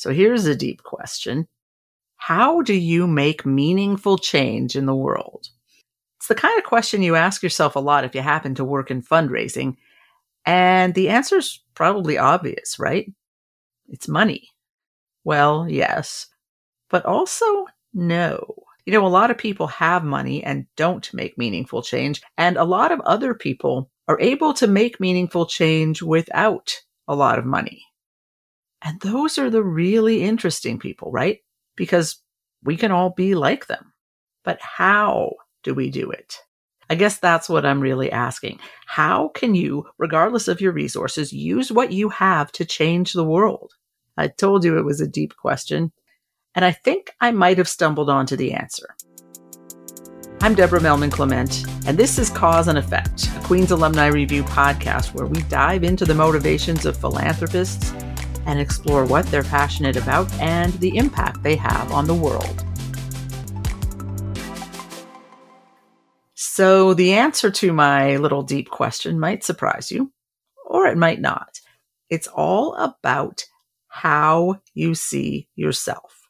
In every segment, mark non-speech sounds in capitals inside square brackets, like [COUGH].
So here's a deep question. How do you make meaningful change in the world? It's the kind of question you ask yourself a lot if you happen to work in fundraising. And the answer is probably obvious, right? It's money. Well, yes, but also no. You know, a lot of people have money and don't make meaningful change, and a lot of other people are able to make meaningful change without a lot of money. And those are the really interesting people, right? Because we can all be like them. But how do we do it? I guess that's what I'm really asking. How can you, regardless of your resources, use what you have to change the world? I told you it was a deep question, and I think I might have stumbled onto the answer. I'm Deborah Melman Clement, and this is Cause and Effect, a Queen's Alumni Review podcast where we dive into the motivations of philanthropists and explore what they're passionate about and the impact they have on the world. So, the answer to my little deep question might surprise you, or it might not. It's all about how you see yourself.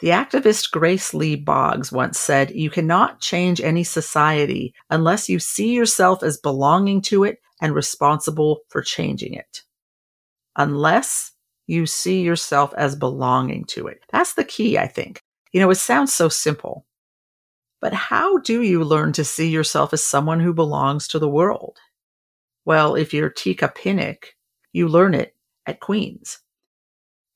The activist Grace Lee Boggs once said, You cannot change any society unless you see yourself as belonging to it and responsible for changing it. Unless you see yourself as belonging to it. That's the key, I think. You know, it sounds so simple, but how do you learn to see yourself as someone who belongs to the world? Well, if you're Tka Pinnock, you learn it at Queen's.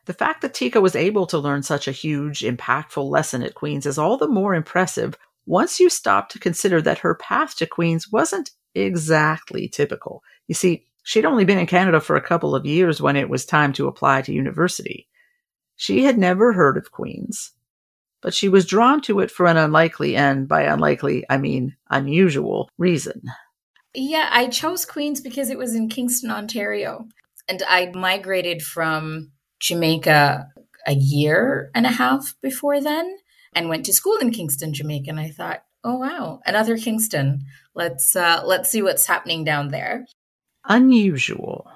The fact that Tka was able to learn such a huge, impactful lesson at Queen's is all the more impressive once you stop to consider that her path to Queen's wasn't exactly typical. You see, she'd only been in Canada for a couple of years when it was time to apply to university. She had never heard of Queen's but she was drawn to it for an unlikely, and by unlikely, I mean unusual, reason. Yeah, I chose Queen's because it was in Kingston, Ontario. And I migrated from Jamaica a year and a half before then and went to school in Kingston, Jamaica. And I thought, oh wow, another Kingston. Let's uh, let's see what's happening down there. Unusual.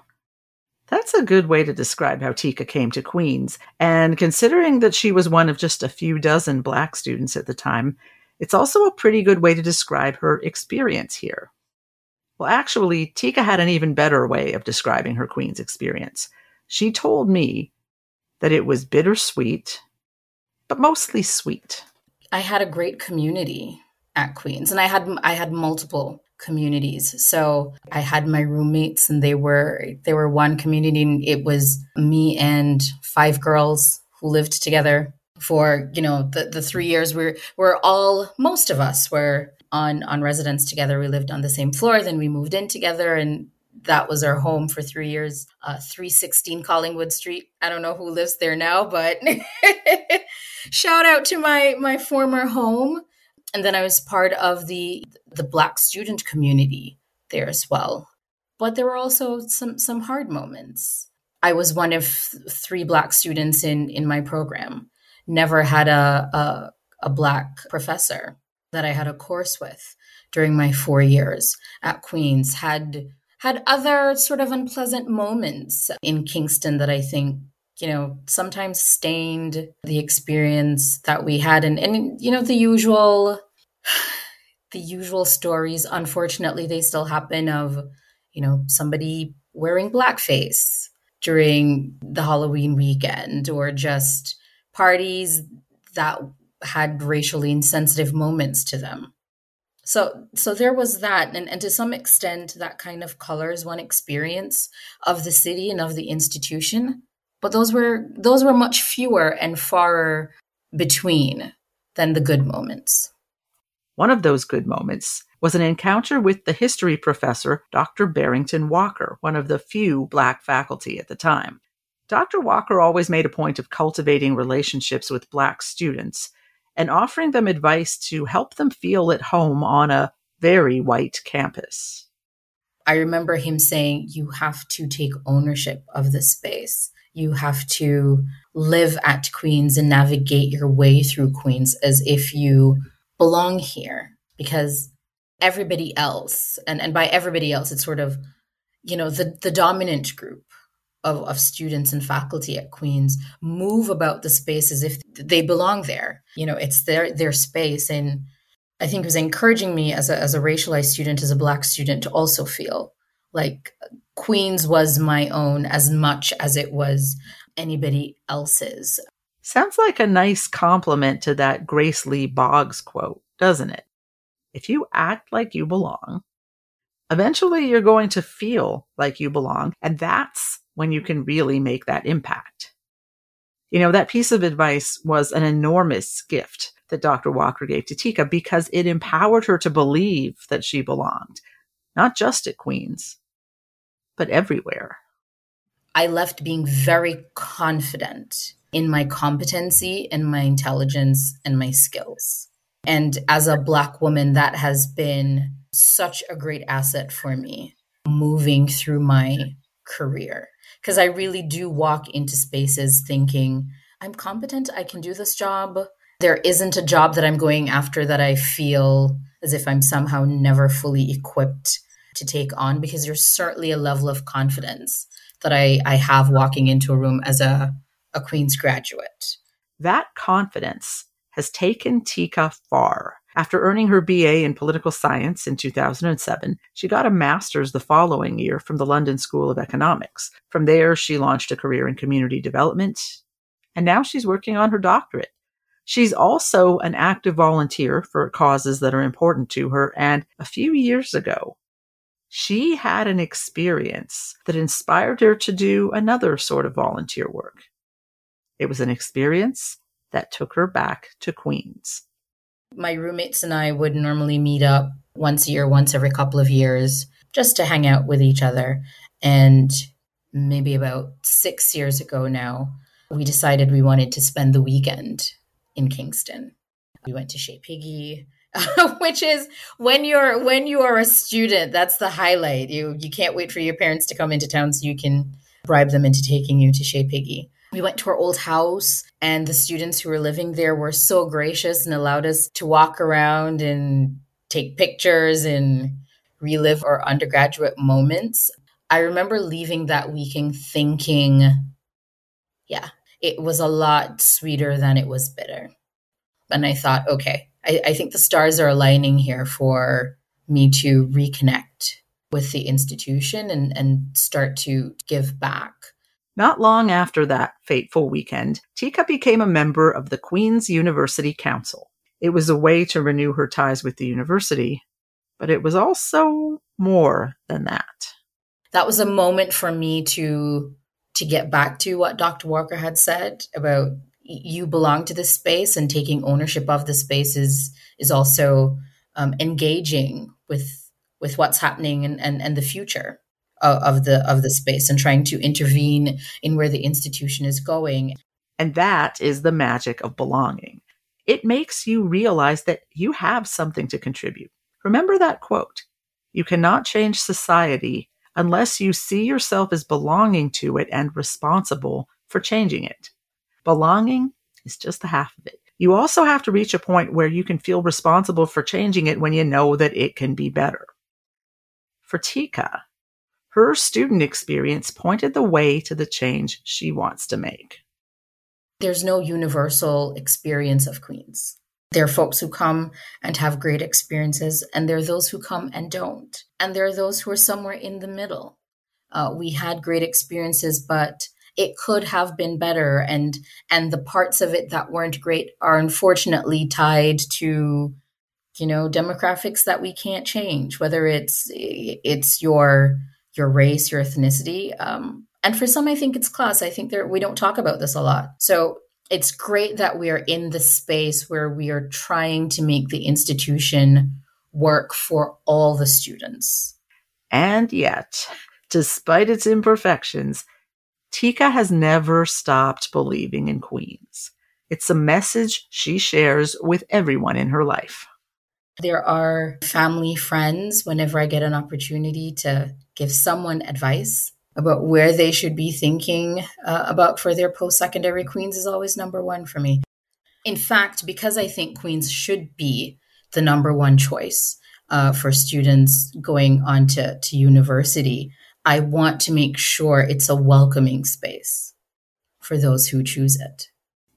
That's a good way to describe how Tka came to Queen's. And considering that she was one of just a few dozen black students at the time, it's also a pretty good way to describe her experience here. Well, actually, Tka had an even better way of describing her Queen's experience. She told me that it was bittersweet, but mostly sweet. I had a great community at Queen's, and I had I had multiple communities. So I had my roommates and they were they were one community and it was me and five girls who lived together for, you know, the, the three years we're we're all most of us were on on residence together. We lived on the same floor, then we moved in together and that was our home for three years. Uh, 316 Collingwood Street. I don't know who lives there now, but [LAUGHS] shout out to my my former home and then I was part of the the Black student community there as well. But there were also some some hard moments. I was one of three Black students in in my program. Never had a, a, a Black professor that I had a course with during my four years at Queen's. Had had other sort of unpleasant moments in Kingston that I think you know, sometimes stained the experience that we had. And, and you know, the usual, the usual stories, unfortunately, they still happen of, you know, somebody wearing blackface during the Halloween weekend or just parties that had racially insensitive moments to them. So so there was that and, and to some extent that kind of colors one experience of the city and of the institution but those were those were much fewer and far between than the good moments. One of those good moments was an encounter with the history professor, Dr. Barrington Walker, one of the few black faculty at the time. Dr. Walker always made a point of cultivating relationships with black students and offering them advice to help them feel at home on a very white campus. I remember him saying, You have to take ownership of the space you have to live at Queens and navigate your way through Queens as if you belong here because everybody else and, and by everybody else it's sort of you know the the dominant group of, of students and faculty at Queen's move about the space as if they belong there. You know, it's their their space. And I think it was encouraging me as a as a racialized student, as a black student, to also feel like Queen's was my own as much as it was anybody else's. Sounds like a nice compliment to that Grace Lee Boggs quote, doesn't it? If you act like you belong, eventually you're going to feel like you belong. And that's when you can really make that impact. You know, that piece of advice was an enormous gift that Dr. Walker gave to Tka because it empowered her to believe that she belonged, not just at Queen's, but everywhere. I left being very confident in my competency and my intelligence and my skills. And as a Black woman, that has been such a great asset for me moving through my career because I really do walk into spaces thinking, I'm competent, I can do this job. There isn't a job that I'm going after that I feel as if I'm somehow never fully equipped to take on because there's certainly a level of confidence that I, I have walking into a room as a, a Queen's graduate. That confidence has taken Tka far. After earning her BA in political science in 2007, she got a master's the following year from the London School of Economics. From there, she launched a career in community development, and now she's working on her doctorate. She's also an active volunteer for causes that are important to her, and a few years ago, she had an experience that inspired her to do another sort of volunteer work. It was an experience that took her back to Queens. My roommates and I would normally meet up once a year, once every couple of years, just to hang out with each other. And maybe about six years ago now, we decided we wanted to spend the weekend in Kingston. We went to Chez Piggy, [LAUGHS] which is when you're when you are a student, that's the highlight. You you can't wait for your parents to come into town so you can bribe them into taking you to Chez Piggy. We went to our old house, and the students who were living there were so gracious and allowed us to walk around and take pictures and relive our undergraduate moments. I remember leaving that weekend thinking, yeah, it was a lot sweeter than it was bitter. And I thought, okay, I, I think the stars are aligning here for me to reconnect with the institution and, and start to give back not long after that fateful weekend, Tka became a member of the Queen's University Council. It was a way to renew her ties with the university, but it was also more than that. That was a moment for me to to get back to what Dr. Walker had said about you belong to this space and taking ownership of the space is, is also um, engaging with with what's happening and, and, and the future of the of the space and trying to intervene in where the institution is going. And that is the magic of belonging. It makes you realize that you have something to contribute. Remember that quote. You cannot change society unless you see yourself as belonging to it and responsible for changing it. Belonging is just the half of it. You also have to reach a point where you can feel responsible for changing it when you know that it can be better. For Tka, her student experience pointed the way to the change she wants to make. There's no universal experience of Queens. There are folks who come and have great experiences, and there are those who come and don't. And there are those who are somewhere in the middle. Uh, we had great experiences, but it could have been better and and the parts of it that weren't great are unfortunately tied to you know demographics that we can't change whether it's it's your your race, your ethnicity. Um, and for some, I think it's class. I think there we don't talk about this a lot. So it's great that we are in the space where we are trying to make the institution work for all the students. And yet, despite its imperfections, Tka has never stopped believing in Queens. It's a message she shares with everyone in her life. There are family friends whenever I get an opportunity to give someone advice about where they should be thinking uh, about for their post secondary Queens is always number one for me. In fact, because I think Queens should be the number one choice uh, for students going on to, to university, I want to make sure it's a welcoming space for those who choose it.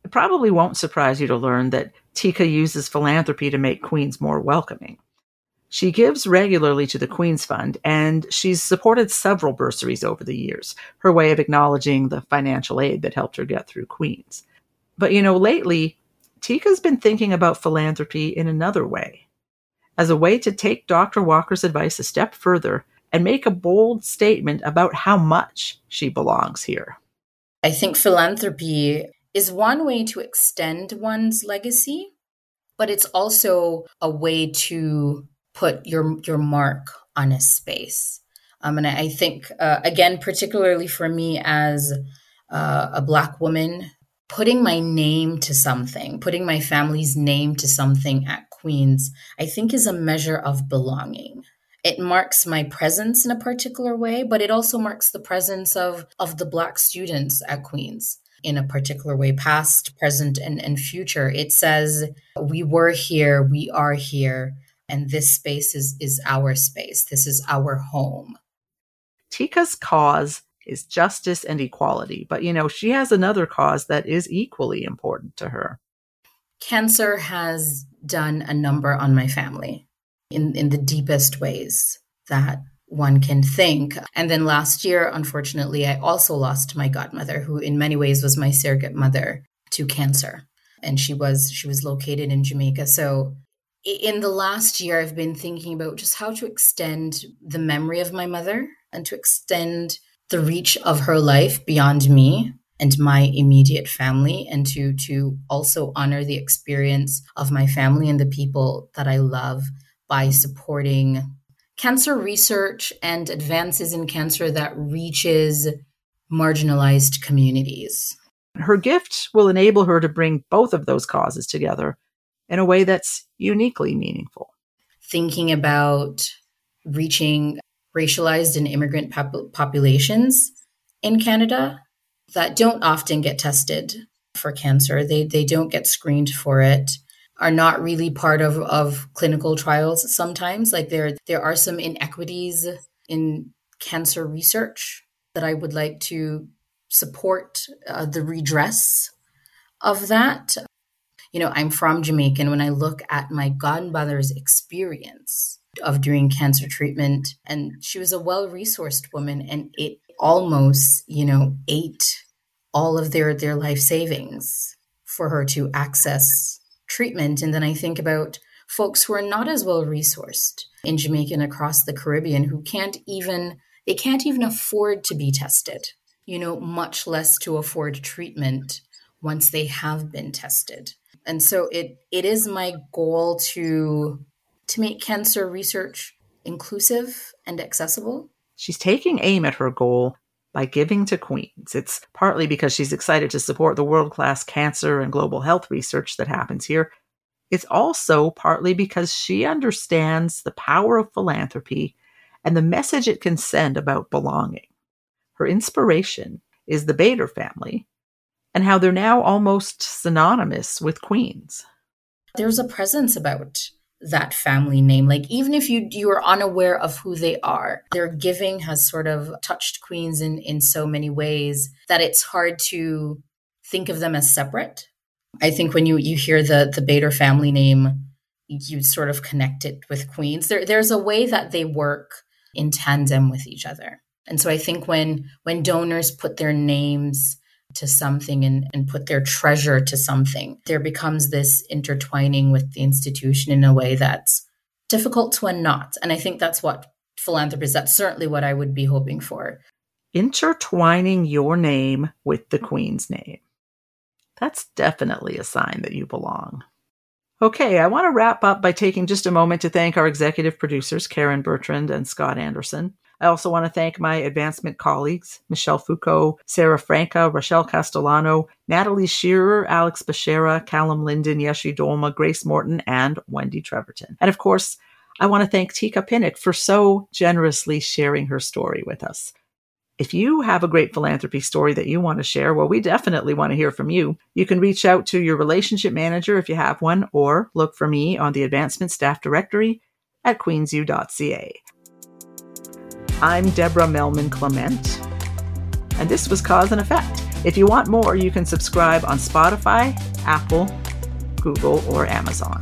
It probably won't surprise you to learn that Tka uses philanthropy to make Queens more welcoming. She gives regularly to the Queen's Fund, and she's supported several bursaries over the years, her way of acknowledging the financial aid that helped her get through Queens. But you know, lately, Tka's been thinking about philanthropy in another way, as a way to take Dr. Walker's advice a step further and make a bold statement about how much she belongs here. I think philanthropy is one way to extend one's legacy, but it's also a way to put your your mark on a space. Um, and I think uh, again, particularly for me as uh, a black woman, putting my name to something, putting my family's name to something at Queens, I think is a measure of belonging. It marks my presence in a particular way, but it also marks the presence of of the black students at Queens in a particular way, past, present, and, and future. It says, we were here, we are here, and this space is is our space this is our home tka's cause is justice and equality but you know she has another cause that is equally important to her cancer has done a number on my family in in the deepest ways that one can think. And then last year, unfortunately, I also lost my godmother, who in many ways was my surrogate mother to cancer. And she was she was located in Jamaica. So in the last year, I've been thinking about just how to extend the memory of my mother and to extend the reach of her life beyond me and my immediate family and to to also honor the experience of my family and the people that I love by supporting cancer research and advances in cancer that reaches marginalized communities. Her gift will enable her to bring both of those causes together in a way that's uniquely meaningful. Thinking about reaching racialized and immigrant pop- populations in Canada that don't often get tested for cancer, they, they don't get screened for it are not really part of, of clinical trials sometimes like there there are some inequities in cancer research that i would like to support uh, the redress of that you know, I'm from Jamaica. And when I look at my godmother's experience of doing cancer treatment, and she was a well resourced woman, and it almost, you know, ate all of their, their life savings for her to access treatment. And then I think about folks who are not as well resourced in Jamaica and across the Caribbean who can't even they can't even afford to be tested, you know, much less to afford treatment once they have been tested and so it it is my goal to to make cancer research inclusive and accessible. She's taking aim at her goal by giving to queens. It's partly because she's excited to support the world-class cancer and global health research that happens here. It's also partly because she understands the power of philanthropy and the message it can send about belonging. Her inspiration is the Bader family and how they're now almost synonymous with queens. There's a presence about that family name. Like even if you you are unaware of who they are, their giving has sort of touched queens in in so many ways that it's hard to think of them as separate. I think when you you hear the the Bader family name, you sort of connect it with queens. There there's a way that they work in tandem with each other. And so I think when when donors put their names to something and, and put their treasure to something, there becomes this intertwining with the institution in a way that's difficult to unknot. And I think that's what philanthropists. That's certainly what I would be hoping for. Intertwining your name with the Queen's name. That's definitely a sign that you belong. Okay, I want to wrap up by taking just a moment to thank our executive producers, Karen Bertrand and Scott Anderson. I also want to thank my advancement colleagues, Michelle Foucault, Sarah Franca, Rochelle Castellano, Natalie Shearer, Alex Bashara, Callum Linden, Yeshi Dolma, Grace Morton, and Wendy Treverton. And of course, I want to thank Tka Pinnock for so generously sharing her story with us. If you have a great philanthropy story that you want to share, well, we definitely want to hear from you. You can reach out to your relationship manager if you have one, or look for me on the advancement staff directory at queensu.ca. I'm Deborah Melman Clement, and this was Cause and Effect. If you want more, you can subscribe on Spotify, Apple, Google, or Amazon.